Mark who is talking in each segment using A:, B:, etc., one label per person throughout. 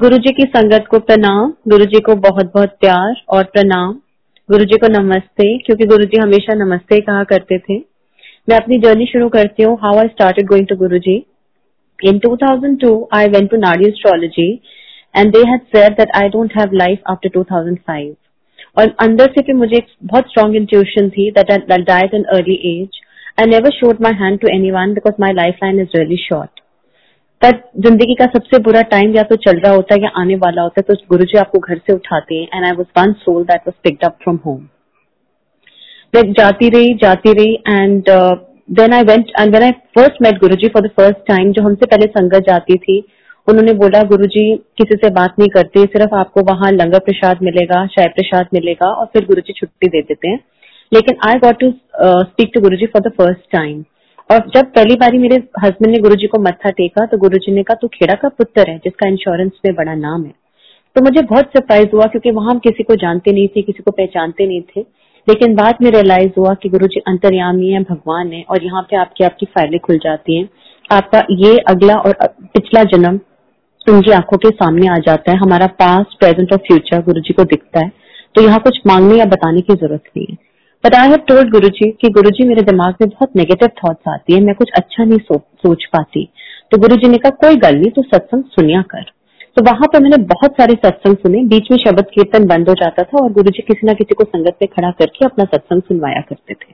A: गुरु जी की संगत को प्रणाम, गुरु जी को बहुत बहुत प्यार और प्रणाम। गुरु जी को नमस्ते, क्योंकि गुरु जी हमेशा नमस्ते कहा करते थे। मैं अपनी जर्नी शुरू करती हूँ how I started going to Guru ji. In 2002 I went to Nadi astrology and they had said that I don't have life after 2005 और अंदर से भी मुझे एक बहुत स्ट्रॉन्ग इंट्यूशन थी that I died in early age I never showed my hand to any one because my life line is really short पर ज़िंदगी का सबसे बुरा टाइम या तो चल रहा होता है या आने वाला होता है तो गुरु जी आपको घर से उठाते हैं। And I was one soul that was picked up from home मैं जाती रही जाती रही and then I went and when I first met Guru ji for the first time जो हमसे पहले संगत जाती थी, उन्होंने बोला गुरु जी किसी से बात नहीं करते, सिर्फ़ आपको वहाँ लंगर प्रसाद मिलेगा, चाय प्रसाद मिलेगा, और फिर गुरु जी छुट्टी दे देते हैं. लेकिन I got to speak to Guru ji for the first time और जब पहली बारी मेरे हस्बैंड ने गुरुजी को मत्था टेका तो गुरुजी ने कहा, तू खेड़ा का पुत्र है, जिसका इंश्योरेंस में बड़ा नाम है? तो मुझे बहुत सरप्राइज़ हुआ, क्योंकि वहाँ हम किसी को जानते नहीं थे, किसी को पहचानते नहीं थे। लेकिन बाद में रियलाइज़ हुआ कि गुरु जी अंतर्यामी है, भगवान है, और यहाँ पे आपकी आपकी फाइलें खुल जाती हैं। आपका ये अगला और पिछला जन्म उनकी आँखों के सामने आ जाता है। हमारा पास्ट प्रेजेंट और फ्यूचर गुरु जी को दिखता है। तो यहाँ कुछ मांगने या बताने की ज़रूरत नहीं है। बट आई हैव टोल्ड गुरु जी की गुरु जी मेरे दिमाग में बहुत नेगेटिव थॉट्स आती है मैं कुछ अच्छा नहीं सो, सोच पाती। तो गुरु जी ने कहा कोई गल नहीं तो सत्संग सुनिया कर। तो वहाँ पर मैंने बहुत सारे सत्संग सुने। बीच में शब्द कीर्तन बंद हो जाता था और गुरु किसी ना किसी को संगत में खड़ा करके अपना सत्संग सुनवाया करते थे।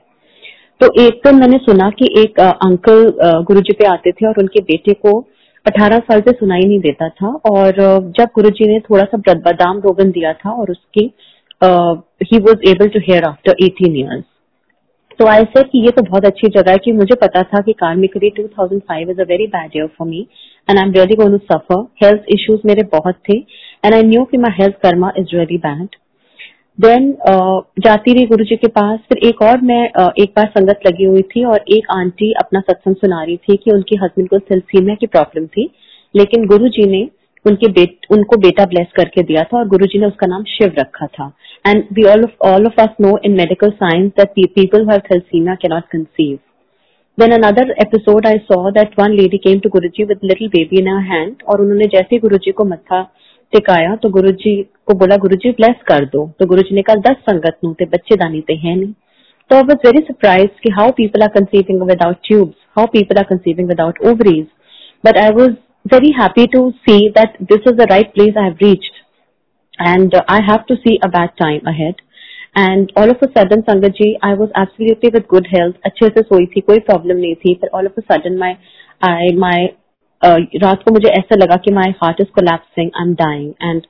A: तो एक दिन मैंने सुना कि एक अंकल गुरु पे आते थे और उनके बेटे को 18 साल से सुनाई नहीं देता था। और जब गुरु ने थोड़ा सा बादाम रोगन दिया था और उसकी ही was able to hear after eighteen years तो आई सेड कि ये तो बहुत अच्छी जगह है कि मुझे पता था कि karmically 2005 is a very bad year for me and I am really going to suffer health issues मेरे बहुत थे एंड आई न्यू कि my health karma is really bad then जाती रही गुरु जी के पास फिर एक और मैं uh, एक बार संगत लगी हुई थी और एक आंटी अपना सत्संग सुना रही थी कि उनके हस्बैंड को सिलसीमिया की प्रॉब्लम थी। लेकिन गुरु जी ने उनके बेट उनको बेटा ब्लेस करके दिया था और गुरुजी ने उसका नाम शिव रखा था। And we all all of us know in medical science that people have thalassemia can not conceive then another episode I saw that one lady came to Guruji with little baby in hand और उन्होंने जैसे ही गुरुजी को मत्था टिकाया तो गुरुजी को बोला, गुरुजी bless कर दो। तो गुरुजी ने कहा, दस संगत नू बच्चे दानी ते है नहीं। तो आई वाज वेरी सरप्राइज़ कि how people are conceiving without tubes how people are conceiving without ovaries but I was very happy to see that this is the right place I have reached. And uh, I have to see a bad time ahead. And all of a sudden, Sangatji, I was absolutely with good health. अच्छे से सोई थी कोई problem नहीं थी पर of a sudden my I my uh, रात को मुझे ऐसा लगा कि my heart is collapsing, I'm dying and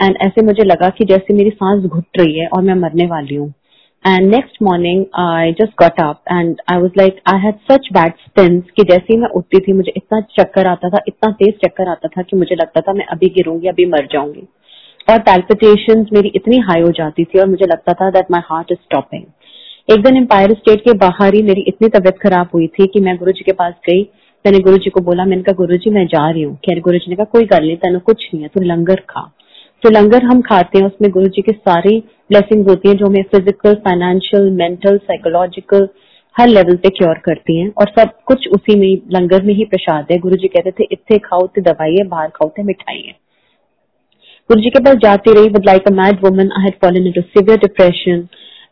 A: and ऐसे मुझे लगा कि जैसे मेरी सांस घुट रही है और मैं मरने वाली हूँ and next morning I just got up and I was like I had such bad spins कि जैसे ही मैं उठती थी, मुझे इतना चक्कर आता था, इतना तेज चक्कर आता था कि मुझे लगता था मैं अभी गिरूँगी, अभी मर जाऊँगी। और पैल्पिटेशन मेरी इतनी हाई हो जाती थी और मुझे लगता था that my heart is stopping एक दिन एम्पायर स्टेट के बाहर ही मेरी इतनी तबियत खराब हुई थी कि मैं गुरु जी के पास गई। मैंने गुरु जी को बोला, मैंने कहा गुरु जी मैं जा रही हूँ। खैर गुरु जी ने कहा, कोई गल नहीं, तेन कुछ नहीं है, तू लंगर खा। जो लंगर हम खाते हैं, उसमें गुरु जी की सारी ब्लेसिंग होती है, जो हमें फ़िज़िकल फाइनेंशियल मेंटल साइकोलॉजिकल हर लेवल पे क्योर करती हैं। और सब कुछ उसी में, लंगर में ही प्रसाद है। गुरु जी कहते थे इतने खाओ तो दवाई है, बाहर खाओ तो मिठाई है। गुरु जी के पास जाती रही with like a mad woman I had fallen into severe depression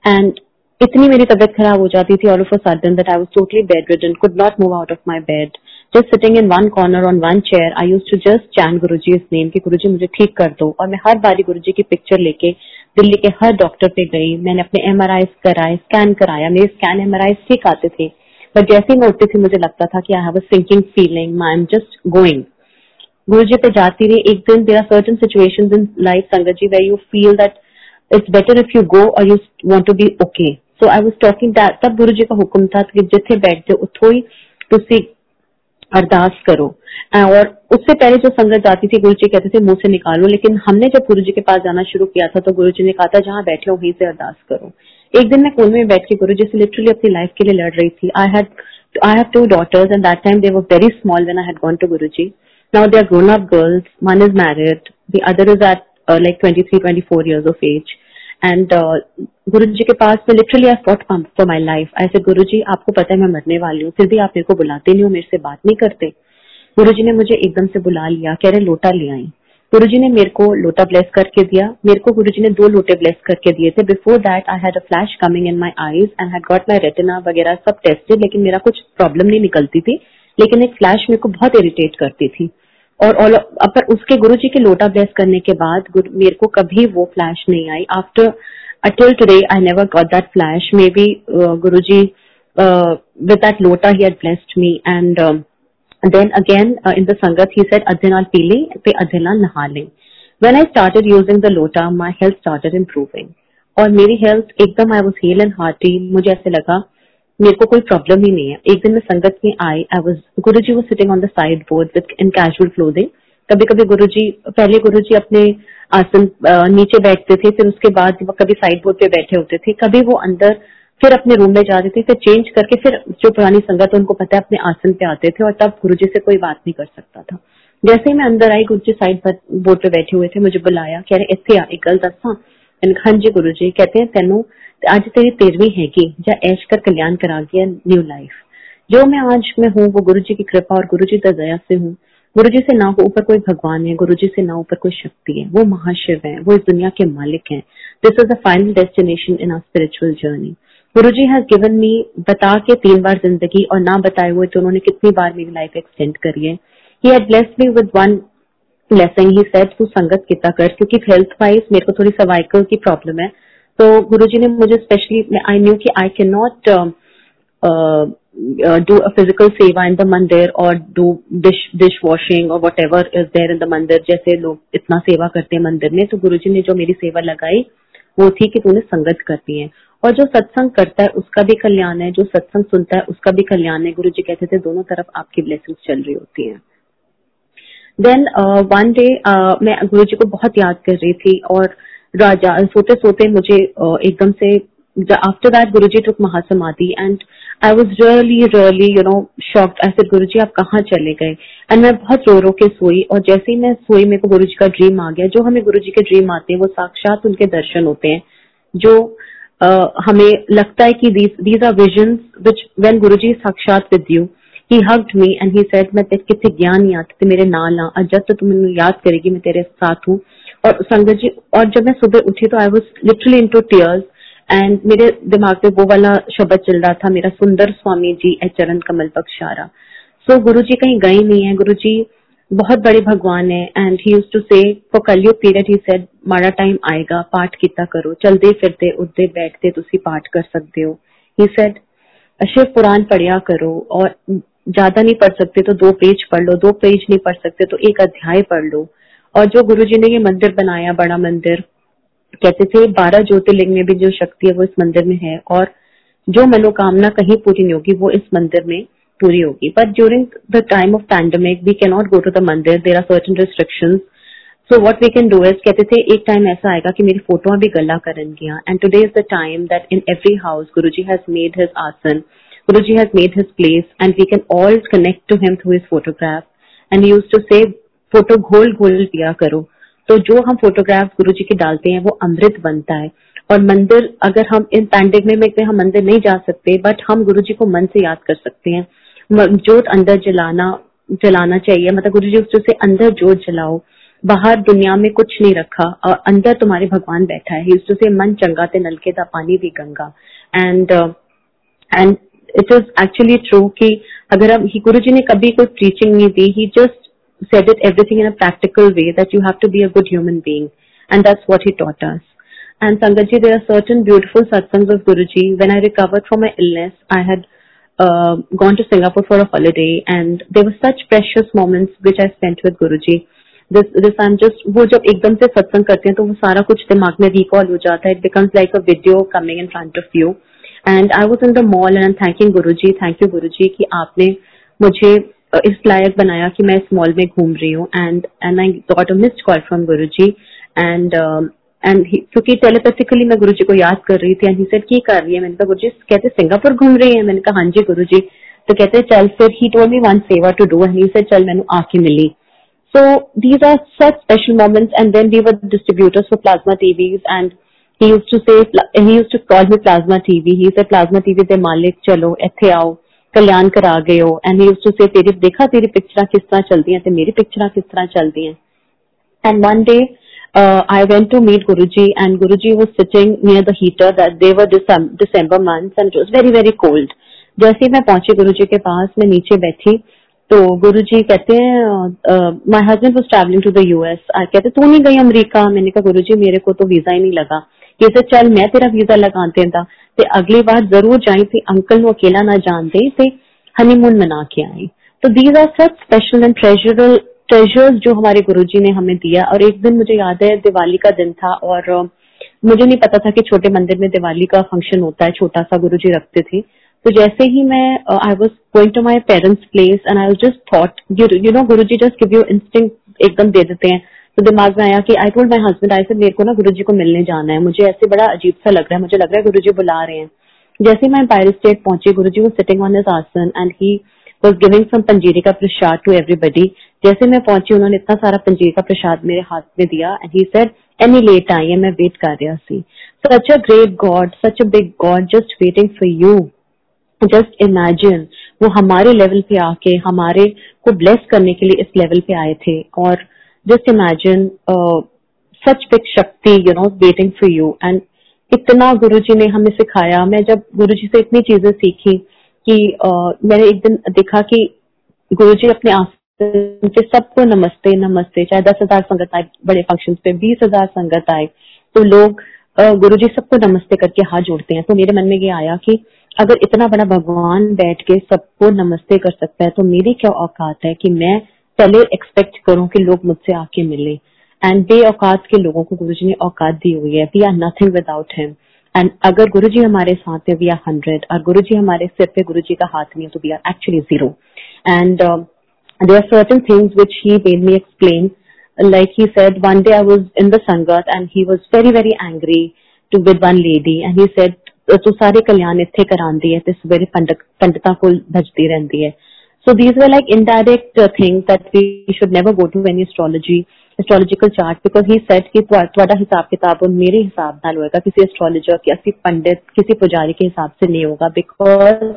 A: and इतनी मेरी तबीयत खराब हो जाती थी all of a sudden that I was totally bedridden could not move out of my bed just sitting in one corner on one chair, I used to just chant Guruji's name कि गुरुजी मुझे ठीक कर दो। और मैं हर बारी गुरुजी की picture लेके दिल्ली के हर डॉक्टर पे गई। मैंने अपने एम कराए स्कैन कराया। मेरे स्कैन एम ठीक आते थे। बट जैसे ही मैं उठती थी मुझे लगता था कि I have a sinking feeling I am just going Guru ji पे जाती रही। एक दिन there are certain situations in life sangat ji where you feel that it's better if you go और you want to be okay so I was talking तब गुरु जी का हुक्म था कि जिथे बैठते उठो ही तुसी अरदास करो। और उससे पहले जो संगत जाती थी गुरु जी कहते थे, मुँह से निकालो। लेकिन हमने जब गुरु जी के पास जाना शुरू किया था तो गुरु जी ने कहा था, जहाँ बैठे हो, वहीं से अरदास करो। एक दिन मैं कोने में बैठ के गुरु जी से लिटरली अपनी लाइफ के लिए लड़ रही थी। I have two daughters and that time they were very small when I gone to Guru ji now they are grown up girls one is married the other is at like twenty three twenty four years of age and Guru ji के पास में literally I fought for my life ऐसे गुरु जी आपको पता है मैं मरने वाली हूँ, फिर भी आप मेरे को बुलाते नहीं हो, मेरे से बात नहीं करते. गुरु जी ने मुझे एकदम से बुला लिया, कह रहे, लोटा ले आई. गुरु जी ने मेरे को लोटा ब्लेस करके दिया। मेरे को गुरु जी ने दो लोटे ब्लेस करके दिए थे। Before that I had a flash coming in my eyes and had got my retina वगैरह सब टेस्टेड लेकिन मेरा कुछ प्रॉब्लम नहीं निकलती थी। लेकिन एक फ्लैश मेरे को बहुत इरिटेट करती थी। और पर उसके गुरु जी के लोटा ब्लेस करने के बाद मेरे को कभी वो फ्लैश नहीं आई। After until today I never got that flash maybe Guru ji with that lota he had blessed me and then again in the sangat he set अधिनाल P लें पे अधिनाल नहा लें. When I start using the lota my health started improving और मेरी health एकदम I was hale and hearty मुझे ऐसे लगा मेरे को कोई प्रॉब्लम ही नहीं है। एक दिन मैं संगत में I I was Guru ji was sitting on the side board with in casual clothing कभी कभी गुरु जी पहले गुरु जी अपने आसन नीचे बैठते थे, फिर उसके बाद कभी साइड बोर्ड पे बैठे होते थे। कभी वो अंदर, फिर अपने रूम में जाते थे, फिर चेंज करके, फिर जो पुरानी संगत, उनको पता है, अपने आसन पे आते थे, और तब गुरु जी से कोई बात नहीं कर सकता था। जैसे ही मैं अंदर आई गुरु जी साइड बोर्ड पे बैठे हुए थे, मुझे बुलाया, कह रहे इतने आ, एक गल दसा हाँ जी गुरु जी कहते हैं, तेनू, आज तेरी तेरहवीं ऐश कर कल्याण करा गया न्यू लाइफ जो मैं आज में हूँ, वो गुरु जी की कृपा और गुरु जी दया से हूँ। गुरु जी से ना हो ऊपर कोई भगवान है गुरु जी से ना ऊपर कोई शक्ति है। वो महाशिव है, वो इस दुनिया के मालिक हैं। This is the final destination in our spiritual journey Guru ji has given me बता के तीन बार ज़िंदगी और ना बताए हुए तो उन्होंने कितनी बार मेरी लाइफ एक्सटेंड करी है। He had blessed me with one blessing he said तू संगत कितना कर? क्योंकि हेल्थ वाइज मेरे को थोड़ी सर्वाइकल की प्रॉब्लम है. तो गुरु जी ने मुझे specially I knew that I can not do a physical seva in the mandir or do dish dish washing or whatever is there in the mandir, जैसे लोग इतना सेवा करते हैं मंदिर में तो गुरुजी ने जो मेरी सेवा लगाई, वो थी कि तूने संगत करती है। और जो सत्संग करता है, उसका भी कल्याण है, जो सत्संग सुनता है, उसका भी कल्याण है। गुरु जी कहते थे, दोनों तरफ़ आपकी ब्लेसिंग चल रही होती है। देन वन डे मैं गुरु जी को बहुत याद कर रही थी और राजा सोते सोते मुझे uh, एकदम से after that Guruji took Mahasamadhi and I was really really you know shocked. I said Guruji आप कहाँ चले गए? एंड मैं बहुत रो रो के सोई और जैसे ही मैं सोई मेरे को गुरुजी का ड्रीम आ गया। जो हमें गुरुजी के ड्रीम आते हैं वो साक्षात उनके दर्शन होते हैं। जो uh, हमें लगता है कि these are vision which when Guruji साक्षात with you he hugged me and he said मैं तेरे कितने ज्ञान नहीं आते थे मेरे नाल आ जब तो तुम मैं याद करेगी मैं तेरे साथ हूँ। और संगत जी और जब मैं सुबह उठी तो I was literally in to tears and मेरे दिमाग में वो वाला शब्द चल रहा था मेरा सुंदर स्वामी जी ए चरण कमल बख्शारा। सो so, गुरु जी कहीं गए नहीं है। गुरु जी बहुत बड़े भगवान है and he use to say for Kalyug period he said माड़ा टाइम आएगा पाठ किता करो। चलते फिरते उठते बैठते तुसी पाठ कर सकते हो। ही सेड शिव पुराण पढ़िया करो और ज़्यादा नहीं पढ़ सकते तो दो पेज पढ़ लो, दो पेज नहीं पढ़ सकते तो एक अध्याय पढ़ लो। और जो गुरु ने ये मंदिर बनाया, बड़ा मंदिर, कहते थे, बारह ज्योतिर्लिंग में भी जो शक्ति है वो इस मंदिर में है और जो मनोकामना कहीं पूरी नहीं होगी, वो इस मंदिर में पूरी होगी। But during the time of pandemic we can not go to the mandir there are certain restriction so what we can do is कहते थे, एक टाइम ऐसा आएगा कि मेरी फ़ोटो भी गला करेंगी and today is the time that in every house Guru ji has made his asan. Guru ji has made his place and we can all connect to him through his photograph and use to say photo घोल घोल दिया करो. तो जो हम photograph गुरु जी के डालते हैं, वो अमृत बनता है। और मंदिर, अगर हम इन पैंडेमिक में हम मंदिर नहीं जा सकते बट हम गुरु जी को मन से याद कर सकते हैं। जोत अंदर जलाना जलाना चाहिए। मतलब गुरु जी से अंदर जोत जलाओ। बाहर दुनिया में कुछ नहीं रखा। और अंदर तुम्हारे भगवान बैठा है। से मन चंगा ते नलके का पानी भी Ganga. And and it is actually true कि अगर हम गुरु जी ने कभी कोई टीचिंग नहीं दी he just said it everything in a practical way that you have to be a good human being. And that's what he taught us. And Sangatji, there are certain beautiful satsangs of Guruji. When I recovered from my illness, I had uh, gone to Singapore for a holiday and there were such precious moments which I spent with Guruji. This, this I'm just, वो जब एकदम से सत्संग करते हैं तो वो सारा कुछ दिमाग में recall हो जाता है. It becomes like a video coming in front of You. And I was in the mall and I'm thanking Guruji. Thank you, Guruji कि आपने मुझे इस लायक बनाया कि मैं इस मॉल में घूम रही हूँ and and I got a missed call from Guru ji and and क्योंकि टेलीपैथिकली मैं गुरु जी को याद कर रही थी एंड ही सेड की कर रही है मैंने कहा गुरु जी कहते सिंगापुर घूम रही है मैंने कहा हाँ जी गुरु जी तो कहते चल फिर he told me one seva to do and he said चल मैंने आके मिली so these are such special moments. And then we were distributors for plasma tvs and he used to say he used to call me plasma tv he said plasma tv ਦੇ ਮਾਲਿਕ ਚਲੋ ਇੱਥੇ ਆਓ ਕਲਿਆਣ ਕਰਾ ਗਏ ਹੋ and he used to say ਤੇਰੀ ਦੇਖਾ ਤੇਰੀ ਪਿਕਚਰਾਂ ਕਿਸ ਤਰ੍ਹਾਂ ਚਲਦੀਆਂ ਤੇ ਮੇਰੀ ਪਿਕਚਰਾਂ ਕਿਸ ਤਰ੍ਹਾਂ ਚਲਦੀਆਂ And one day, uh, I went to meet Guruji, and Guruji was sitting near the heater. That they were December, December months, and it was very very cold. जैसे ही मैं पहुंची गुरुजी के पास मैं नीचे बैठी तो गुरुजी कहते हैं my husband was travelling to the US कहते तू नहीं गई अमेरिका मैंने कहा गुरुजी मेरे को तो वीजा ही नहीं लगा कहते चल मैं तेरा वीज़ा लगाते था ते अगली बार ज़रूर जाई थी अंकल नु अकेला ना जान दे ते हनीमून मना के आई तो these are such special and treasure treasures जो हमारे गुरुजी ने हमें दिया और एक दिन मुझे याद है दिवाली का दिन था और मुझे नहीं पता था कि छोटे मंदिर में दिवाली का फ़ंक्शन होता है छोटा सा गुरुजी रखते थे तो जैसे ही मैं I was going to my parents place and I just thought you know Guru ji just give you instinct एकदम दे देते हैं तो दिमाग में आया कि I told my husband I sir मेरे को ना गुरु को मिलने जाना है। मुझे ऐसे बड़ा अजीब सा लग रहा है। मुझे लग रहा है गुरु बुला रहे हैं। जैसे मैं पायर स्टेट पहुँची गुरु जी वो sitting on his asan and he was giving some panjiri का प्रसाद टू एवरीबडी जैसे मैं पहुँची, उन्होंने इतना सारा पंजीरी का प्रसाद मेरे हाथ में दिया and he said any late I है मैं वेट कर रहा see such a great God such a big God just waiting for you just imagine वो हमारे लेवल पे आके, हमारे को ब्लेस करने के लिए इस लेवल पे आए थे और just imagine such big shakti you know waiting for you and इतना गुरुजी ने हमें सिखाया। मैं जब गुरुजी से इतनी चीज़ें सीखी कि uh, मैंने एक दिन देखा कि गुरुजी अपने आसन सबको नमस्ते नमस्ते। चाहे दस हज़ार संगत आए बड़े फ़ंक्शन पे बीस हज़ार संगत आए तो लोग गुरु जी सबको नमस्ते करके हाथ जोड़ते हैं। तो मेरे मन में ये आया कि अगर इतना बड़ा भगवान बैठ के सबको नमस्ते कर सकता है तो मेरी क्या औकात है कि मैं पहले एक्सपेक्ट करूँ कि लोग मुझसे आके मिले। एंड बे औकात के लोगों को गुरु जी ने औकात दी हुई है। We are nothing without him and अगर गुरु जी हमारे साथ है वी आर हंड्रेड और गुरु जी हमारे सिर पे गुरु जी का हाथ नहीं है तो we are actually zero and there are certain things which he made me explain like he said one day I was in the sangat and he was very very angry to with one lady and he said तू सारे कल्याण इतने करा दी है ते सवेरे पंडित, पंडिता को भजती रहती है। So these were like indirect uh, things that we should never go to any astrology astrological chart because he said कि थोड़ा हिसाब किताब और मेरे हिसाब नाल होएगा किसी एस्ट्रोलॉजर किसी पंडित किसी पुजारी के हिसाब से नहीं होगा because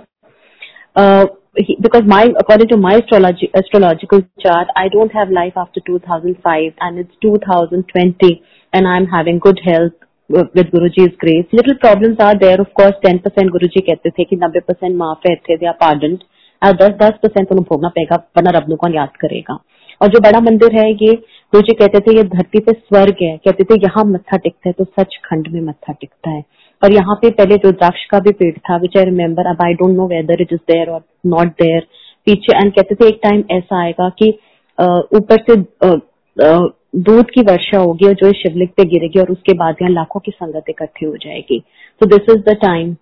A: because my according to my astrology, astrological chart i don't have life after 2005 and it's 2020 and i'm having good health uh, with guruji's grace. Little problems are there of course 10% guruji kehte the ki 90% maaf hai they are pardoned. और 10-10 percent उन्हें भोगना पड़ेगा वरना रब कौन याद करेगा। और जो बड़ा मंदिर है, ये गुरु जी कहते थे, ये धरती पे स्वर्ग है, कहते थे, यहाँ मत्था टिकता है तो सच खंड में मत्था टिकता है। और यहाँ पे पहले रुद्राक्ष का भी पेड़ था विच आई रिमेम्बर अब I don't know whether it is there or not there पीछे एंड कहते थे, एक टाइम ऐसा आएगा कि ऊपर से दूध की वर्षा होगी और जो शिवलिंग पे गिरेगी और उसके बाद यहाँ लाखों की संगत इकट्ठी हो जाएगी। तो this is the time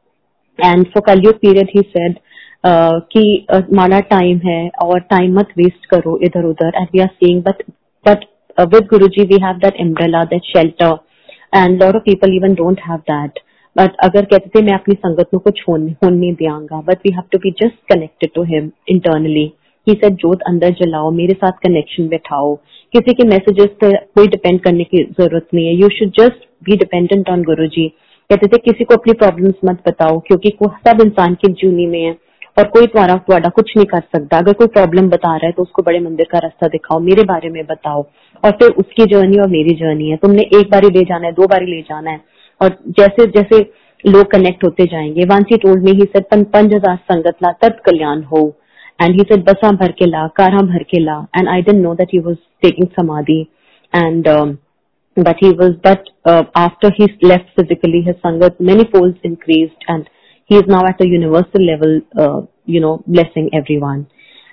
A: and for Kalyug period he said कि माना टाइम है और टाइम मत वेस्ट करो इधर उधर and we are seeing but but with Guruji we have that umbrella that shelter and lot of people even don't have that but अगर कहते थे, मैं अपनी संगत को छोड़ने नहीं दियांगा but we have to be just connected to him internally he said जोत अंदर जलाओ, मेरे साथ कनेक्शन बैठाओ. किसी के मैसेजेस पे कोई डिपेंड करने की ज़रूरत नहीं है. You should just be dependent on Guru ji कहते थे, किसी को अपनी प्रॉब्लम्स मत बताओ, क्योंकि सब इंसान की जूनी में है. और कोई तुम्हारा तुम्हारा कुछ नहीं कर सकता। अगर कोई प्रॉब्लम बता रहा है तो उसको बड़े मंदिर का रास्ता दिखाओ मेरे बारे में बताओ। और फिर उसकी जर्नी और मेरी जर्नी है। तुमने एक बारी ले जाना है दो बारी ले जाना है। और जैसे जैसे लोग कनेक्ट होते जाएँगे। वांसी टोल्ड में ही सर पंच हज़ार संगत ला तब कल्याण हो। And said basa bhar ke la kara bhar ke la and i didn't know that he was taking samadhi and um, but he was but uh, after he left physically his sangat many folds he is now at a universal level uh, you know blessing everyone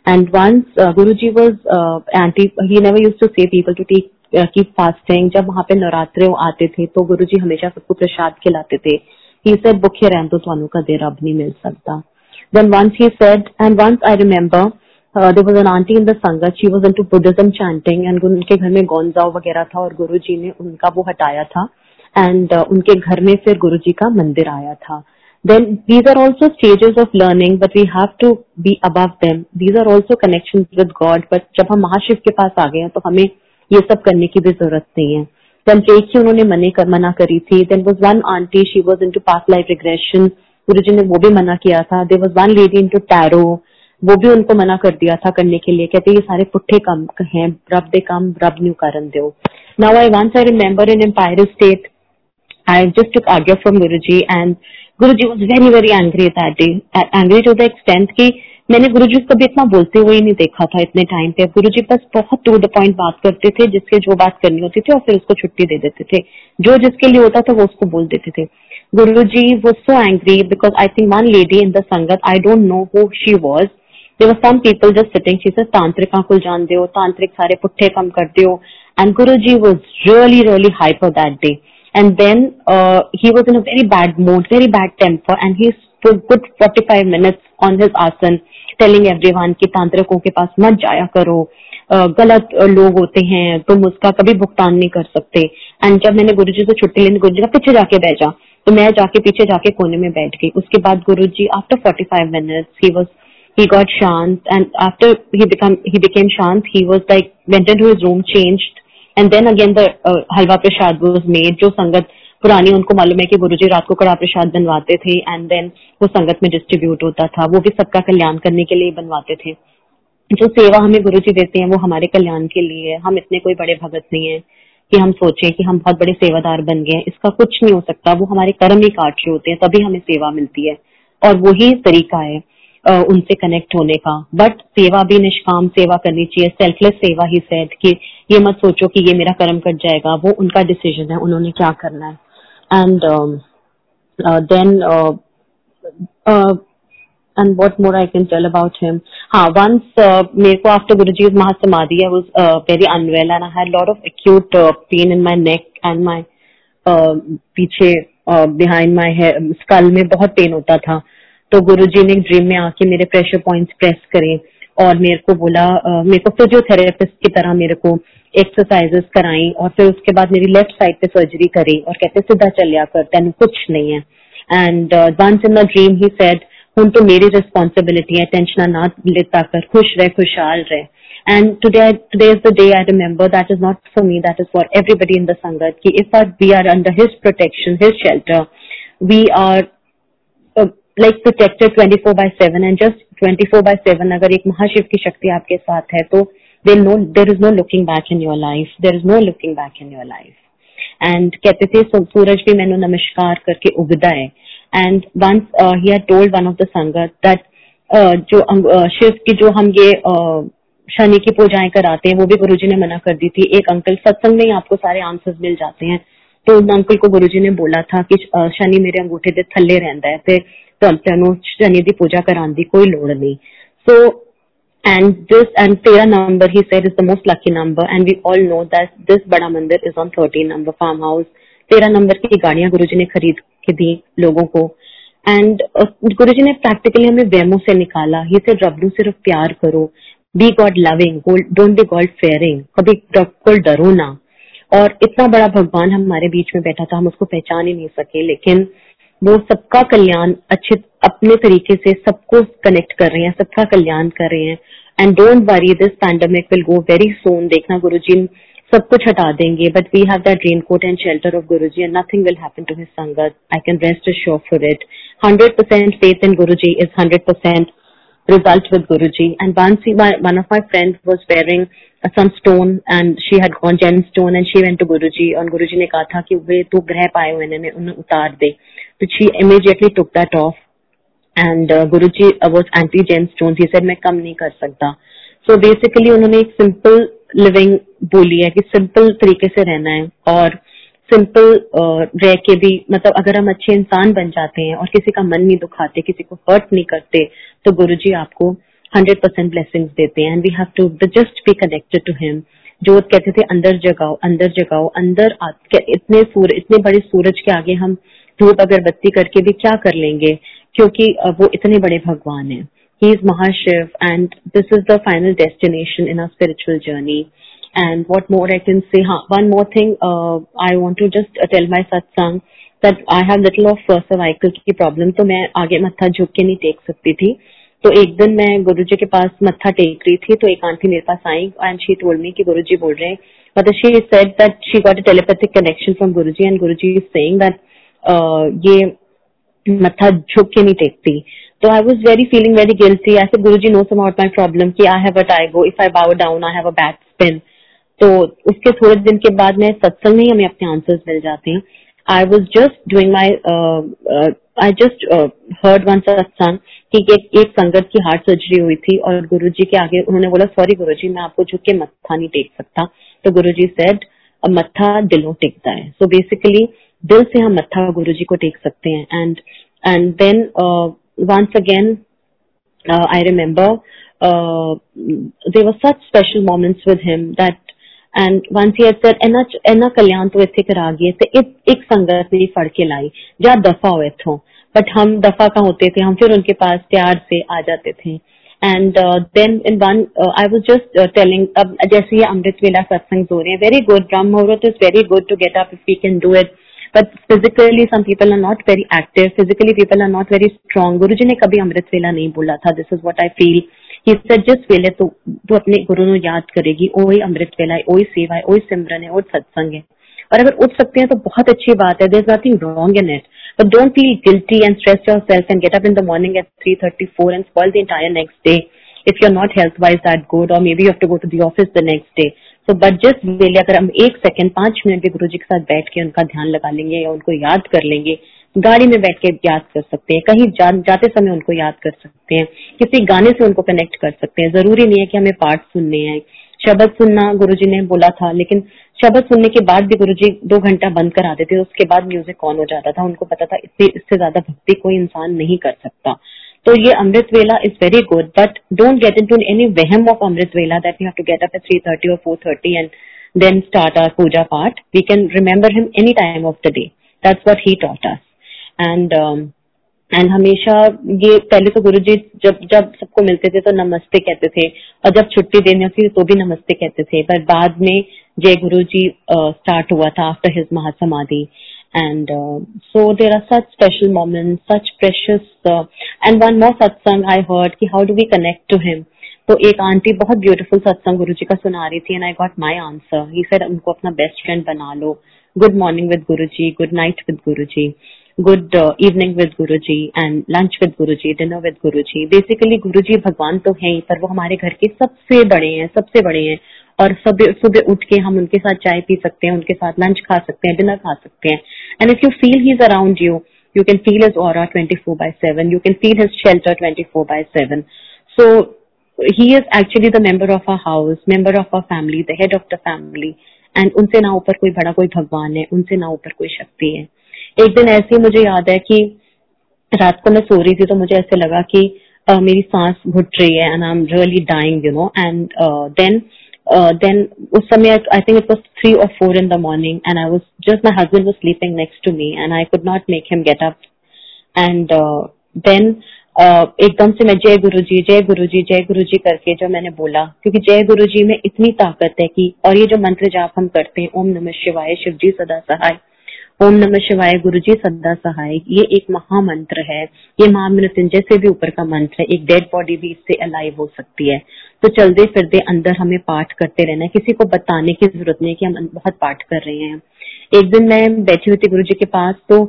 A: and once uh, guruji was uh, anti he never used to say people to take uh, keep fasting जब वहां पे नवरात्रे आते थे तो गुरुजी हमेशा सबको प्रसाद खिलाते थे he said भूखे रहन तो ਤੁਹਾਨੂੰ कदे रब नहीं मिल सकता Then once he said, and once I remember, uh, there was an auntie in the Sangha, she was into Buddhism chanting and उनके घर में गौंजाओ वगैरह था और गुरु जी ने उनका वो हटाया था एंड uh, उनके घर में फिर गुरु जी का मंदिर आया था then these are also stages of learning, but we have to be above them. These are also connections with god, but जब हम महाशिव के पास आ गए हैं तो हमें ये सब करने की भी ज़रूरत नहीं है। Then एक ही उन्होंने मने कर, मना करी थी। Then was one auntie, she was into past life regression गुरु जी ने वो भी मना किया था। There was one lady into tarot वो भी उनको मना कर दिया था करने के लिए। कहते ये सारे पुट्ठे काम, हैं, रब दे काम, रब न्यू कारण दो। Now I once I remember in Empire State I just took agya from Guru ji and Guru ji was very very angry that day angry to the extent की मैंने गुरु जी कभी इतना बोलते हुए ही नहीं देखा था इतने टाइम पे। गुरु जी बस बहुत टू द पॉइंट बात करते थे, जिसके जो बात करनी होती थी और फिर उसको छुट्टी दे देते थे। जो जिसके लिए होता था वो उसको बोल देते थे। Guru ji was so angry because I think one lady in the sangat I don't know who she was there were some people just sitting she sir तांत्रिका को जान दो तांत्रिक सारे पुट्ठे कम कर दो ji was really really hyper that day and then uh, he was in a very bad mood, very bad temper, and he stood good 45 minutes on his asan telling everyone कि तांत्रिकों के पास मत जाया करो गलत लोग होते हैं तुम उसका कभी भुगतान नहीं कर सकते एंड जब मैंने गुरु जी से छुट्टी लेने गुरु जी का पीछे जाके बैठ तो मैं जाके पीछे जाके कोने में बैठ गई उसके बाद Guru ji after forty five minutes he was he got shant and after he become he became shant he was like went into his room changed and then again uh, halwa prasad was made जो संगत पुरानी उनको मालूम है कि गुरु जी रात को कड़ा प्रसाद बनवाते थे एंड देन वो संगत में डिस्ट्रीब्यूट होता था वो भी सबका कल्याण करने के लिए बनवाते थे। जो सेवा हमें गुरु जी देते हैं वो हमारे कल्याण के लिए है। हम इतने कोई बड़े भगत नहीं है कि हम सोचें कि हम बहुत बड़े सेवादार बन गए इसका कुछ नहीं हो सकता वो हमारे कर्म ही काट रहे होते हैं तभी हमें सेवा मिलती है। और वही तरीका है उनसे कनेक्ट होने का। बट सेवा भी निष्काम सेवा करनी चाहिए। सेल्फलेस सेवा ही सेट कि ये मत सोचो कि ये मेरा कर्म कट जाएगा। वो उनका डिसीज़न है, उन्होंने क्या करना है। And then and what more I can tell about him हाँ वंस मेरे को after Guru ji mahasamadhi very unwell and I lot of acute pain in my neck and my पीछे बिहाइंड माई स्कल में बहुत पेन होता था। तो गुरुजी ने ड्रीम में आके मेरे प्रेशर पॉइंट्स प्रेस करे और मेरे को बोला मेरे को फिजियोथेरेपिस्ट की तरह मेरे को एक्सरसाइजेस कराई और फिर उसके बाद मेरी लेफ़्ट साइड पे सर्जरी करी और कहते सीधा चलिया कर तेन कुछ नहीं है. And once in the dream he said हूँ तो मेरी रिस्पॉन्सिबिलिटी है टेंशन ना लेता कर खुश रहे खुशहाल रहे. And today today is the day I remember that is not for me that is for everybody in the sangat ki if our, we are under his protection his shelter. We like protected twenty four by seven and just twenty four by seven अगर एक महाशिव की शक्ति आपके साथ है तो there no there is no looking back in your life there is no looking back in your life and कहते थे सूरज भी मैंने नमस्कार करके उगदा है. And once he had told one of the sangat that जो अं, uh, शिव की जो हम ये uh, शनि की पूजाएँ कराते हैं, वो भी गुरुजी ने मना कर दी थी. एक अंकल सत्संग में ही आपको सारे आंसर्स मिल जाते हैं. तो उन अंकल को गुरुजी ने बोला था कि uh, शनि मेरे अंगूठे के थले रहता है. फिर ਤੇ ਤੁਹਾਨੂੰ ਸ਼ਨੀ ਦੀ ਪੂਜਾ ਕਰਾਉਣ ਦੀ ਕੋਈ ਲੋੜ ਨਹੀਂ so and this and Tera number he said is the most lucky number and we all know that this Bada Mandir is on 13 number farmhouse. तेरह नंबर की गाड़ियां गुरुजी ने खरीद के दी लोगों को एंड uh, गुरुजी ने प्रैक्टिकली हमें वेमो से निकाला ही से रबलू सिर्फ प्यार करो be God loving don't be God fearing कभी कोई डरो ना और इतना बड़ा भगवान हमारे बीच में बैठा था हम उसको पहचान ही नहीं सके लेकिन वो सबका कल्याण अच्छे अपने तरीके से सबको कनेक्ट कर रहे हैं सबका कल्याण कर रहे हैं। And don't worry this pandemic will go very soon देखना गुरु जी सब कुछ हटा देंगे but we have that raincoat and shelter of Guru ji and nothing will happen to his sangat I can rest sure for it hundred percent faith in Guru ji is hundred percent result with Guruji. And once he, my, one of my friends was wearing uh, some stone and she had gone gemstone and she went to Guruji and Guruji ने कहा था कि वे तो ग्रह पाए हुए उन्हें उतार दे। तो she immediately took that off. And Guru ji was anti gemstone he said मैं कम नहीं कर सकता. सो so बेसिकली उन्होंने एक सिंपल लिविंग बोली है कि सिंपल तरीके से रहना है और सिंपल uh, रह के भी मतलब अगर हम अच्छे इंसान बन जाते हैं और किसी का मन नहीं दुखाते किसी को हर्ट नहीं करते तो गुरु जी आपको हंड्रेड परसेंट ब्लेसिंग देते हैं। And we have to just be connected to him जो कहते थे अंदर जगाओ अंदर जगाओ अंदर इतने सूरज इतने बड़े सूरज के आगे हम धूप अगरबत्ती करके भी क्या कर लेंगे? क्योंकि वो इतने बड़े भगवान हैं। He is Mahashiv and this is the final destination in a spiritual journey and what more I can say हाँ one more thing I want to just tell my satsang that I have little of cervical की problem तो मैं आगे मत्था झुक के नहीं take सकती थी। तो एक दिन मैं गुरु जी के पास मत्था टेक रही थी तो एक आंटी मेरे पास आई एंड शी टोल्ड मी कि गुरु जी बोल रहे हैं। मतलब she said that she got a telepathic connection from Guru ji and Guru ji is saying that ये मत्था झुक के नहीं टेकती तो I was very feeling very guilty. I said, Guruji knows about my problem कि I have a tigo. If I bow down, I have a bad spin. तो उसके थोड़े दिन के बाद में सत्संग में ही हमें अपने आंसर्स मिल जाते हैं I was just doing my I just heard one satsang कि एक, एक संगत की हार्ट सर्जरी हुई थी और गुरुजी के आगे उन्होंने बोला सॉरी गुरुजी मैं आपको झुक के मत्था नहीं टेक सकता तो गुरुजी सेड मत्था दिलों टेकता है सो बेसिकली दिल से हम मत्था गुरु जी को टेक सकते हैं। And and then remember uh, there were such special moments with him that and once he had said एना कल्याण तो इथे करा गए थे एक, संगत मेरी फड़ के लाई जा दफ़ा हुए थे बट हम दफ़ा का होते थे? हम फिर उनके पास प्यार से आ जाते थे। And then in one I was just telling अब जैसे ये अमृत वेला सत्संग हो रहे हैं very good brahm muhurat is very good to get up if we can do it but physically some people are not very active physically people are not very strong Guru ji ने कभी अमृत वेला नहीं बोला था this is what I feel जिस वेले तो वो अपने गुरु नु याद करेगी ओ ही अमृत वेला है ओ ही सेवा है ओ ही सिमरन है ओ सत्संग है और अगर उठ सकते हैं तो बहुत अच्छी बात है। There is nothing wrong in it but don't feel guilty and stress yourself and get up in the morning at three thirty four and spoil the entire next day if you are not health wise that good or maybe you have to go to the office the next day so but just वेले अगर हम एक second पाँच minute भी गुरु जी के साथ बैठ के उनका ध्यान लगा लेंगे या उनको याद कर लेंगे गाड़ी में बैठ के याद कर सकते हैं कहीं जा, जाते समय उनको याद कर सकते हैं किसी गाने से उनको कनेक्ट कर सकते हैं। ज़रूरी नहीं है कि हमें पाठ सुनने हैं। शब्द सुनना गुरु जी ने बोला था लेकिन शब्द सुनने के बाद भी गुरु जी दो घंटा बंद करा देते उसके बाद म्यूज़िक ऑन हो जाता था। उनको पता था इससे इससे ज़्यादा भक्ति कोई इंसान नहीं कर सकता। तो ये amrit vela is very good but don't get into any vehm of amrit vela that you have to get up three thirty or four thirty and then start our puja path we can remember him any time of the day that's what he taught us and and हमेशा ये पहले तो गुरु जी जब जब सबको मिलते थे तो नमस्ते कहते थे और जब छुट्टी देने थी तो भी नमस्ते कहते थे। पर बाद में जय गुरु जी स्टार्ट हुआ था after his mahasamadhi. And uh, so there are such special moments, such precious. Uh, and one more satsang I heard कि how do we connect to him? तो एक आंटी बहुत ब्यूटीफुल सत्संग गुरु जी का सुना रही थी and I got my answer he said उनको अपना बेस्ट फ्रेंड बना लो good morning with Guru ji good night with Guru ji good evening with Guru ji and lunch with Guru ji dinner with Guru ji basically गुरु जी भगवान तो है ही पर वो हमारे घर के सबसे बड़े हैं सबसे बड़े हैं और सुबह सुबह उठ के हम उनके साथ चाय पी सकते हैं उनके साथ लंच खा सकते हैं डिनर खा सकते हैं। And if you feel he is around you you can feel his aura 24 by 7 you can feel his shelter 24 by 7 so he is actually the member of our house member of our family the head of the family. And उनसे ना ऊपर कोई बड़ा कोई भगवान है उनसे ना ऊपर कोई शक्ति है। एक दिन ऐसे मुझे याद है कि रात को मैं सो रही थी तो मुझे ऐसे लगा कि uh, मेरी सांस घुट रही है and I am really dying you know and then uh, then उस समय I think it was three or four in the morning and I was just my husband was sleeping next to me and I could not make him get up and uh, then uh, एकदम से मैं जय गुरु जी जय गुरु जी जय गुरु जी करके जो मैंने बोला क्योंकि जय गुरु जी में इतनी ताकत है कि और ये जो मंत्र जाप हम करते हैं ओम नमः शिवाय शिव जी सदा सहाय ओम नमः शिवाय गुरु जी सदा सहाय। ये एक महामंत्र है। ये महामृत्युंजय से भी ऊपर का मंत्र है। एक डेड बॉडी भी इससे अलाइव हो सकती है। तो चलते फिरते अंदर हमें पाठ करते रहना किसी को बताने की ज़रूरत नहीं कि हम बहुत पाठ कर रहे हैं। एक दिन मैं बैठी हुई थी गुरु जी के पास तो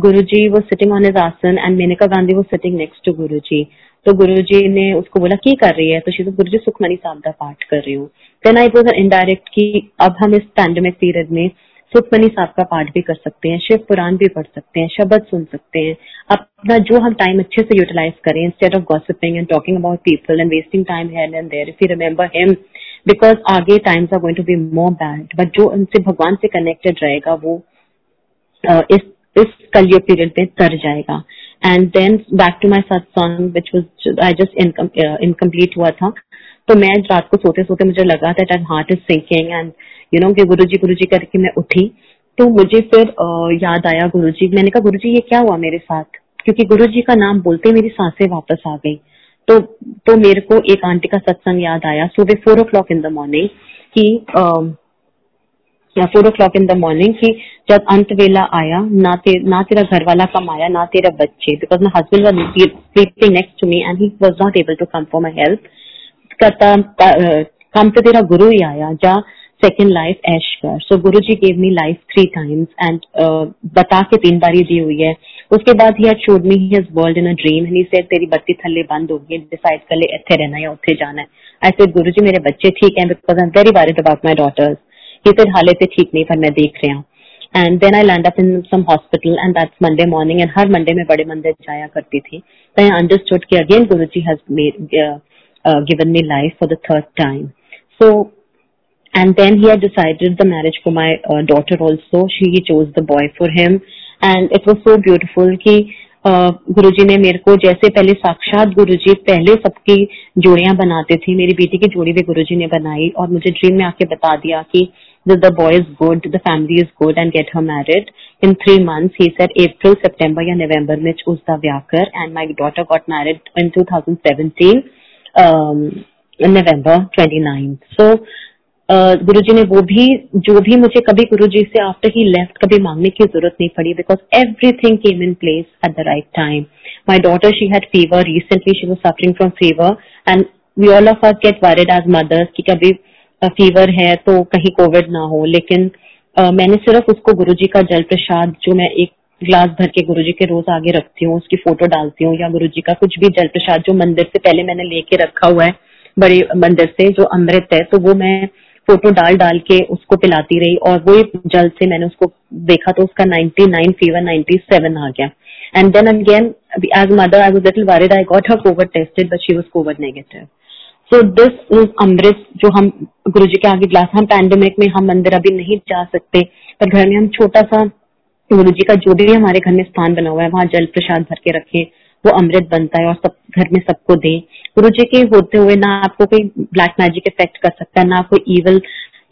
A: गुरु जी वो sitting on his asan and Maneka Gandhi वो सिटिंग नेक्स्ट टू गुरु जी तो गुरु जी ने उसको बोला, की कर रही है? तो शी तो गुरु जी सुखमनी साहब का पाठ कर रही हूँ। देन आई वॉज़ इनडायरेक्ट की अब हम इस पैंडमिक पीरियड में सुखमनी साहब का पाठ भी कर सकते हैं, शिव पुराण भी पढ़ सकते हैं, शब्द सुन सकते हैं। अपना जो हम टाइम अच्छे से यूटिलाइज करें instead of gossiping and talking about people and wasting time here and there if you remember him because आगे times are going to be more bad but जो उनसे भगवान से कनेक्टेड रहेगा, वो इस इस कलयुग पीरियड में तर जाएगा। And then back to my satsang which was I just incomplete हुआ था। तो मैं रात को सोते सोते मुझे लगा that I heart is sinking and you know कि गुरु जी गुरु जी करके मैं उठी। तो मुझे फिर याद आया गुरु जी मैंने कहा गुरु जी ये क्या हुआ मेरे साथ? क्योंकि गुरु जी का नाम बोलते मेरी साँसें वापस आ गई। तो तो मेरे को एक आंटी का सत्संग याद आया सुबह four o'clock in the morning कि four o'clock in the morning कि जब अंत वेला आया ना ते, ना तेरा घर वाला कमाया ना तेरा बच्चे because my husband was sleeping next to me and he was not able to come for my help come तो तेरा गुरु ही आया, जा second life ऐशकर so Guru ji gave me life three times and बता के तीन बार दी हुई है। उसके बाद he showed me his world in a dream he said तेरी बत्ती थल्ले बंद होगी डिसाइड कर ले इथे रहना या उत्थे जाना है। आई सेड गुरु जी मेरे बच्चे ठीक हैं because I am very worried about my daughters he said हाले से ठीक नहीं, पर मैं देख रहा हूँ। And then I land up in some hospital and that's Monday morning and her Monday में बड़े मंदिर जाया करती थी। तो आई अंडरस्टूड कि again Guru ji has given me life for the third time so and then he had decided the marriage for my uh, daughter also she chose the boy for him and it was so beautiful कि गुरु जी ने मेरे को जैसे पहले साक्षात गुरु जी पहले सबकी जोड़ियां बनाते थे मेरी बेटी की जोड़ी भी गुरु जी ने बनाई और मुझे ड्रीम में आके बता दिया कि the boy is good the family is good and get her married in three months he said April सितंबर या नवंबर में उसका ब्याह कर and my daughter got married in 2017 नवंबर 29 सो गुरु जी ने वो भी जो भी मुझे कभी गुरु जी से आफ्टर ही लेफ़्ट कभी मांगने की ज़रूरत नहीं पड़ी because everything came in place at the right time my daughter she had fever recently she was suffering from fever and we all of are get worried as mothers कि कभी fever है तो कहीं कोविड ना हो. लेकिन uh, मैंने सिर्फ़ उसको गुरु जी का जल प्रसाद जो मैं एक ग्लास भर के गुरु के रोज आगे रखती हूँ, उसकी फ़ोटो डालती हूँ, या गुरु का कुछ भी जल प्रसाद जो मंदिर से पहले मैंने लेके रखा हुआ है, बड़े मंदिर से जो अमृत है तो वो मैं फ़ोटो डाल डाल के उसको पिलाती रही और वो जल्द से मैंने उसको देखा तो उसका 99 फीवर 97 आ गया। And then again as mother was little worried I got her covid tested but she was covid negative so this is अमृत जो हम गुरु के आगे ग्लास हम पैंडेमिक में हम मंदिर अभी नहीं जा सकते, पर घर में हम छोटा सा गुरु जी का जो भी हमारे घर में स्थान बना हुआ है, वहाँ जल प्रसाद भर के रखे, वो अमृत बनता है और सब घर में सबको दे। गुरु जी के होते हुए ना आपको कोई ब्लैक मैजिक इफ़ेक्ट कर सकता है, ना कोई ईवल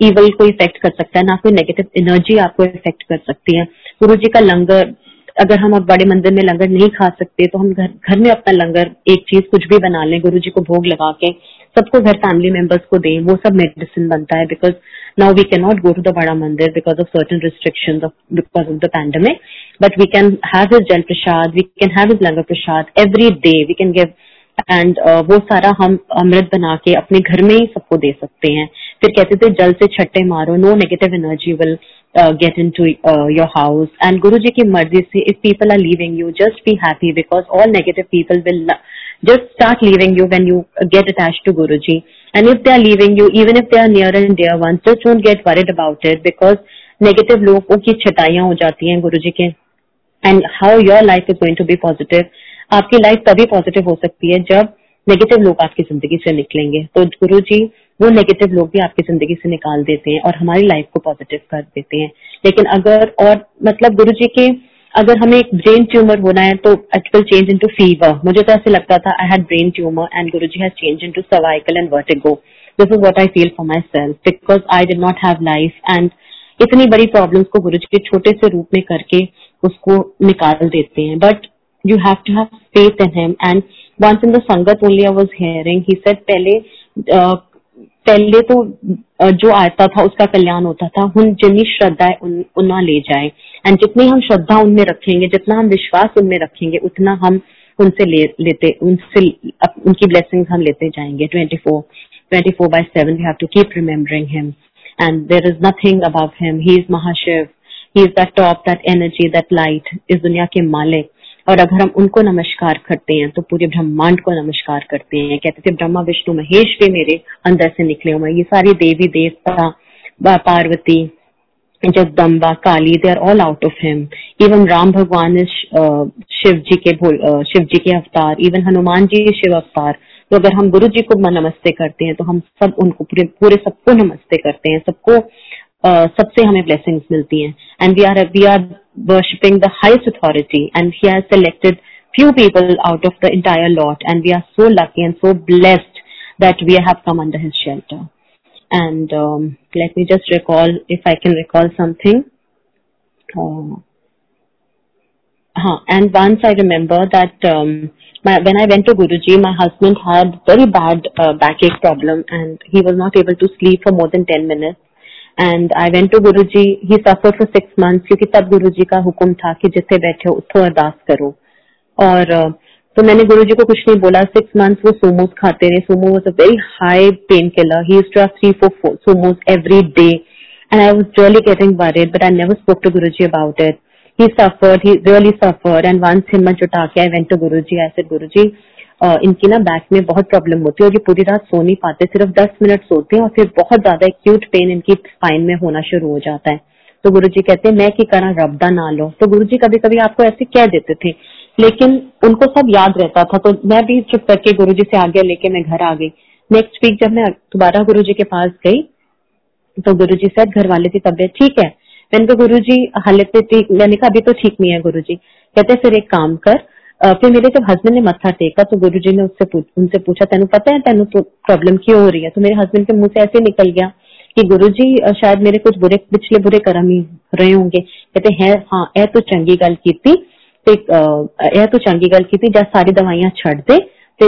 A: ईवल को इफ़ेक्ट कर सकता है, ना कोई नेगेटिव एनर्जी आपको इफ़ेक्ट कर सकती है। गुरु जी का लंगर, अगर हम अब बड़े मंदिर में लंगर नहीं खा सकते तो हम घर घर में अपना लंगर, एक चीज़ कुछ भी बना लें, गुरु जी को भोग लगा के सबको घर फैमिली मेंबर्स को दें, वो सब मेडिसिन बनता है because now we can not go to the बड़ा मंदिर because of certain restriction because of the pandemic but we can have his jal prasad we can have his langar prasad every day we can give and वो सारा हम अमृत बना के अपने घर में ही सबको दे सकते हैं। फिर कहते थे, जल से छट्टे मारो no negative energy will get in to your house and Guru ji की मर्ज़ी से if people are living you just be happy because all negative people will just start leaving you when you get attached to Guruji. And if they are leaving you, even if they are near and dear ones, just don't get worried about it because negative लोगों की छटाइयाँ हो जाती हैं गुरु जी के and how your life is going to be positive आपकी life तभी positive हो सकती है जब नेगेटिव लोग आपकी ज़िंदगी से निकलेंगे तो गुरु जी वो नेगेटिव लोग भी आपकी ज़िंदगी से निकाल देते हैं और हमारी लाइफ को पॉजिटिव कर देते हैं लेकिन अगर और मतलब गुरु जी के अगर हमें एक ब्रेन ट्यूमर होना है तो it will change into fever मुझे तो ऐसे लगता था I had brain tumour and Guru ji has change into cervical and vertigo this is what I feel for myself because I did not have life and इतनी बड़ी problems को गुरु के छोटे से रूप में करके उसको निकाल देते हैं. But you have to have faith in him and once in the sangat only i was hearing he said पहले uh, पहले तो जो आता था उसका कल्याण होता था। हुन जितनी श्रद्धा है उन, उन्ना ले जाए। एंड जितनी हम श्रद्धा उनमें रखेंगे जितना हम विश्वास उनमें रखेंगे उतना हम उनसे ले लेते उनसे उनकी ब्लेसिंग्स हम लेते जाएँगे। 24 24 by 7 we have to keep remembering him. And there is nothing above him. He is mahashiv. He is that top that energy that light इस दुनिया के मालिक। और अगर हम उनको नमस्कार करते हैं तो पूरे ब्रह्मांड को नमस्कार करते हैं। कहते थे, ब्रह्मा, विष्णु, महेश भी मेरे अंदर से निकले हुए ये सारी देवी, देवता Parvati, Jagdamba, Kali they are all out of him even Ram भगवान शिव जी के शिव जी के अवतार इवन हनुमान जी शिव अवतार तो अगर हम गुरु जी को नमस्ते करते हैं तो हम सब उनको पूरे पूरे सबको नमस्ते करते हैं। सबको सबसे हमें ब्लेसिंग्स मिलती हैं। And we are we are worshipping the highest authority and he has selected few people out of the entire lot and we are so lucky and so blessed that we have come under his shelter and um, let me just recall if i can recall something uh, huh. and once i remember that um, my, when i went to guruji my husband had very bad uh, backache problem and he was not able to sleep for more than 10 minutes and I went to Guru ji he suffer for six month क्योंकि तब गुरु जी का हुक्म था कि जिथे बैठे उठो अरदास करो। और तो मैंने गुरु जी को कुछ नहीं बोला। सिक्स मंथ्स वो सोमोस खाते रहे। सोमो was a very high painkiller he two three four सोमोस every day and I was really getting worried but I never spoke to Guru ji about it he suffered. He really suffered. And once हिम्मत जुटा के I went to Guruji. I said, Guruji इनकी ना back में बहुत problem होती है और ये पूरी रात सो नहीं पाते, सिर्फ़ दस मिनट सोते हैं और फिर बहुत ज़्यादा एक्यूट पेन इनकी स्पाइन में होना शुरू हो जाता है। तो गुरु जी कहते हैं, मैं की करा रबदा ना लो। तो गुरु जी कभी कभी आपको ऐसे कह देते थे, लेकिन उनको सब याद रहता था। तो मैं भी चुप करके गुरु जी से आगे लेके मैं घर आ गई। नेक्स्ट वीक जब मैं दोबारा गुरु जी के पास गई तो गुरु जी से घर वाले की तबियत ठीक है? मैंने कहा गुरु जी हालत मैंने कहा, अभी तो ठीक नहीं है गुरु जी कहते फिर एक काम कर फिर मेरे जब हस्बैंड ने मत्था टेका तो गुरु जी ने उससे पूछ, उनसे पूछा तेन पता है तेन प्रॉब्लम क्यों हो रही है? तो मेरे हस्बैंड के मुँह से ऐसे निकल गया कि गुरु जी शायद मेरे कुछ बुरे पिछले बुरे कर्म ही रहे होंगे। कहते हैं हाँ यह तो चंगी गल की यह तो चंगी गल की जब सारी दवाइयाँ छड़ दे ते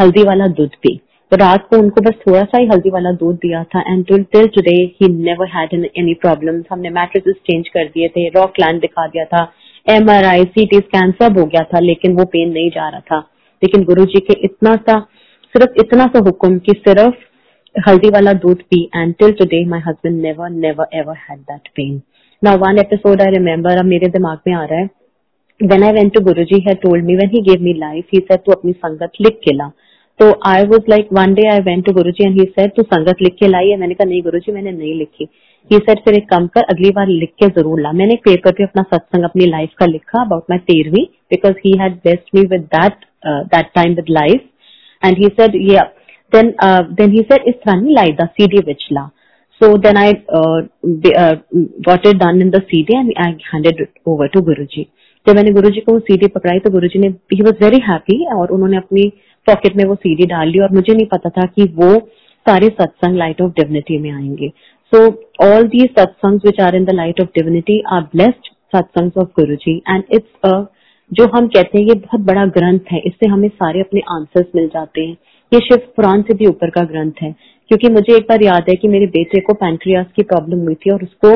A: हल्दी वाला दूध पी। तो रात को उनको बस थोड़ा सा ही हल्दी वाला दूध दिया था and till till today he never had any problem हमने मैट्रेसेस चेंज कर दिए थे रॉक लैंड दिखा दिया था M R I C T scan सब हो गया था, लेकिन वो पेन नहीं जा रहा था। लेकिन गुरु जी के इतना सा, सिर्फ़ इतना सा हुक्म कि सिर्फ़ हल्दी वाला दूध P and till today my husband never never ever had that pain now one episode I remember अब मेरे दिमाग में आ रहा है। When I went to Guruji had told me, when he gave me life, he said, तू अपनी संगत लिख के ला। तो I was like one day I went to Guru ji and he said तू संगत लिख के लाई है मैंने कहा, नहीं गुरु जी मैंने नहीं लिखी। ही सेड फिर एक काम कर अगली बार लिख के ज़रूर ला मैंने एक पेपर पे अपना सत्संग अपनी लाइफ का लिखा अबाउट माई तेरहवीं because he had best me with that that time with life and he said ये then uh, then he said it's running like the CD which la. So then I uh, uh, got it done in the CD and I handed it over to Guruji. जब मैंने गुरुजी को वो CD पकड़ाई तो गुरुजी ने ही was very happy और उन्होंने अपनी पॉकेट में वो सीडी डाल ली और मुझे नहीं पता था कि वो सारे सत्संग लाइट ऑफ़ डिविनिटी में आएँगे so all the satsang which are in the light of divinity are blessed satsang of Guru ji and it's जो हम कहते हैं ये बहुत बड़ा ग्रंथ है। इससे हमें सारे अपने आंसर्स मिल जाते हैं। ये शिव पुराण से भी ऊपर का ग्रंथ है। क्योंकि मुझे एक बार याद है कि मेरे बेटे को पैंक्रियास की प्रॉब्लम हुई थी और उसको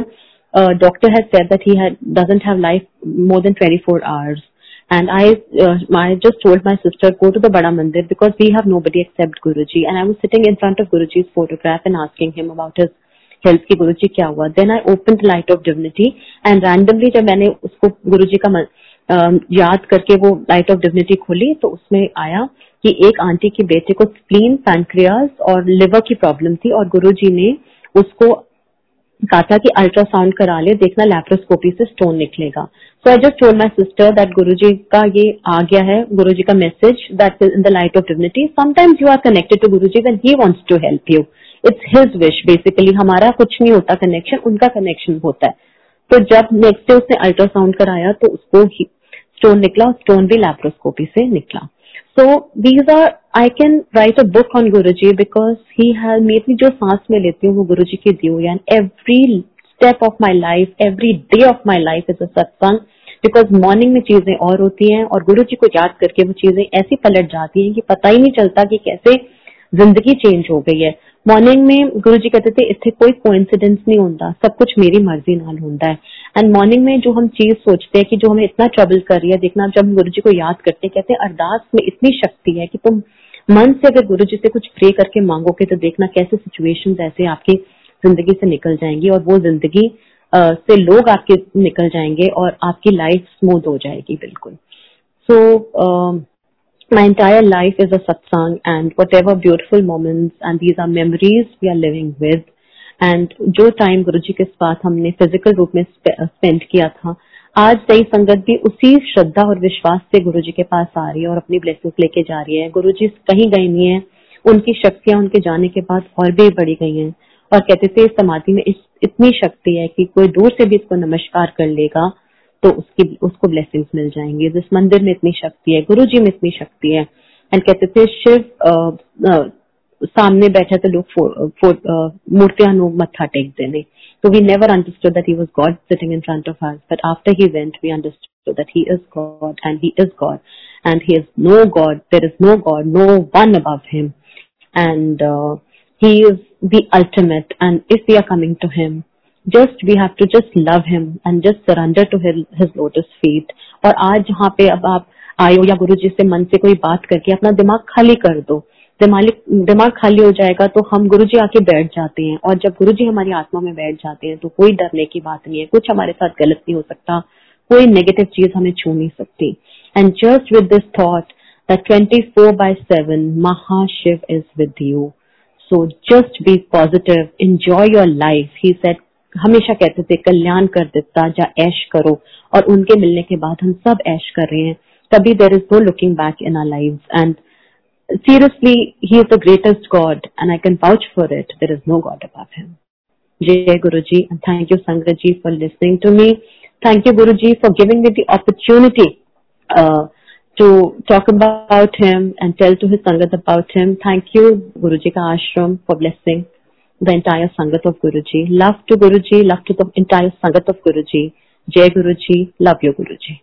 A: doctor has said that he doesn't have life more than 24 hours And I, uh, I just told my sister, go to the Bada Mandir because we have nobody except Guruji. And I was sitting in front of Guruji's photograph and asking him about his health की गुरु जी क्या हुआ? Then I open light of divinity and randomly जब मैंने उसको गुरु जी का याद करके वो लाइट ऑफ़ डिविनिटी खोली तो उसमें आया कि एक आंटी के बेटे को स्प्लीन पैंक्रियास और लिवर की प्रॉब्लम थी और गुरु जी ने उसको कहा था कि अल्ट्रासाउंड करा ले, देखना लैप्रोस्कोपी से स्टोन निकलेगा। So I just told my sister that Guru ji का ये आ गया है गुरु जी का message that is in the light of divinity sometimes you are connected to Guru ji when he wants to help you it's his wish basically हमारा कुछ नहीं होता connection उनका कनेक्शन होता है। तो जब नेक्स्ट डे उसने अल्ट्रासाउंड कराया तो उसको ही स्टोन निकला स्टोन भी लैप्रोस्कोपी से निकला। So these are, I can write a book on Guruji because he has made me जो सांस में लेती हूँ वो गुरु जी की दी हुई and every step of my life, every day of my life is a satsang because morning में चीज़ें और होती हैं और गुरु जी को याद करके वो चीज़ें ऐसी पलट जाती हैं कि पता ही नहीं चलता कि कैसे ज़िंदगी चेंज हो गई है। मॉर्निंग में गुरु जी कहते थे इतने कोई कोइंसिडेंस नहीं होता। सब कुछ मेरी मर्ज़ी नाल होता है। एंड मॉर्निंग में जो हम चीज़ सोचते हैं कि जो हमें इतना ट्रबल कर रही है देखना जब गुरु जी को याद करते कहते हैं अरदास में इतनी शक्ति है कि तुम मन से अगर गुरु जी से कुछ प्रे करके मांगोगे तो देखना कैसे सिचुएशन ऐसे आपकी ज़िंदगी से निकल जाएँगी और वो ज़िंदगी से लोग आपके निकल जाएँगे और आपकी लाइफ स्मूथ हो जाएगी बिल्कुल। So so, my entire life is a satsang and whatever beautiful moments and these are memories we are living with. And जो टाइम गुरु जी के साथ हमने फ़िज़िकल रूप में स्पेंड किया था आज नई संगत भी उसी श्रद्धा और विश्वास से गुरु जी के पास आ रही है और अपनी ब्लेसिंग लेके जा रही है। गुरु जी कहीं गई नहीं है उनकी शक्तियाँ उनके जाने के बाद और भी बढ़ी गई हैं। और कहते थे इस समाधि में इस, इतनी शक्ति है कि कोई दूर से भी इसको नमस्कार कर लेगा। तो उसकी उसको ब्लेसिंग्स मिल जाएँगे। जिस मंदिर में इतनी शक्ति है गुरु जी में इतनी शक्ति है एंड कहते थे, शिव सामने बैठे तो लोग मूर्तियाँ लोग मत्था टेक देने तो we never understood that he was God sitting in front of us but after he went we understood that he is God and he is God and he is no God there is no God no one above him and he is the ultimate, and if we are coming to him just we have to love him and just surrender to his, his lotus feet. और आज जहाँ पे अब आप आयो या गुरु जी से मन से कोई बात करके अपना दिमाग खाली कर दो। दिमाग खाली हो जाएगा तो हम गुरु जी आके बैठ जाते हैं। और जब गुरु जी हमारी आत्मा में बैठ जाते हैं तो कोई डरने की बात नहीं है। कुछ हमारे साथ गलत नहीं हो सकता। कोई नेगेटिव चीज़ हमें छू नहीं सकती। And just with this thought that 24 by 7 Mahashiv is with you. So just be positive, enjoy your life. He said हमेशा कहते थे, कल्याण कर देता जा, ऐश करो। और उनके मिलने के बाद हम सब ऐश कर रहे हैं। तभी there is no looking back in our live and seriously he is the greatest God and I can vouch for it there is no God about him जय गुरु जी थैंक यू संग जी for listening to me thank you Guru ji for giving me the opportunity to talk about him and tell to his sangat about him thank you Guru ji का ashram for blessing the entire Sangat of Guruji. Love to Guruji, love to the entire Sangat of Guruji. Jai Guruji, love you Guruji.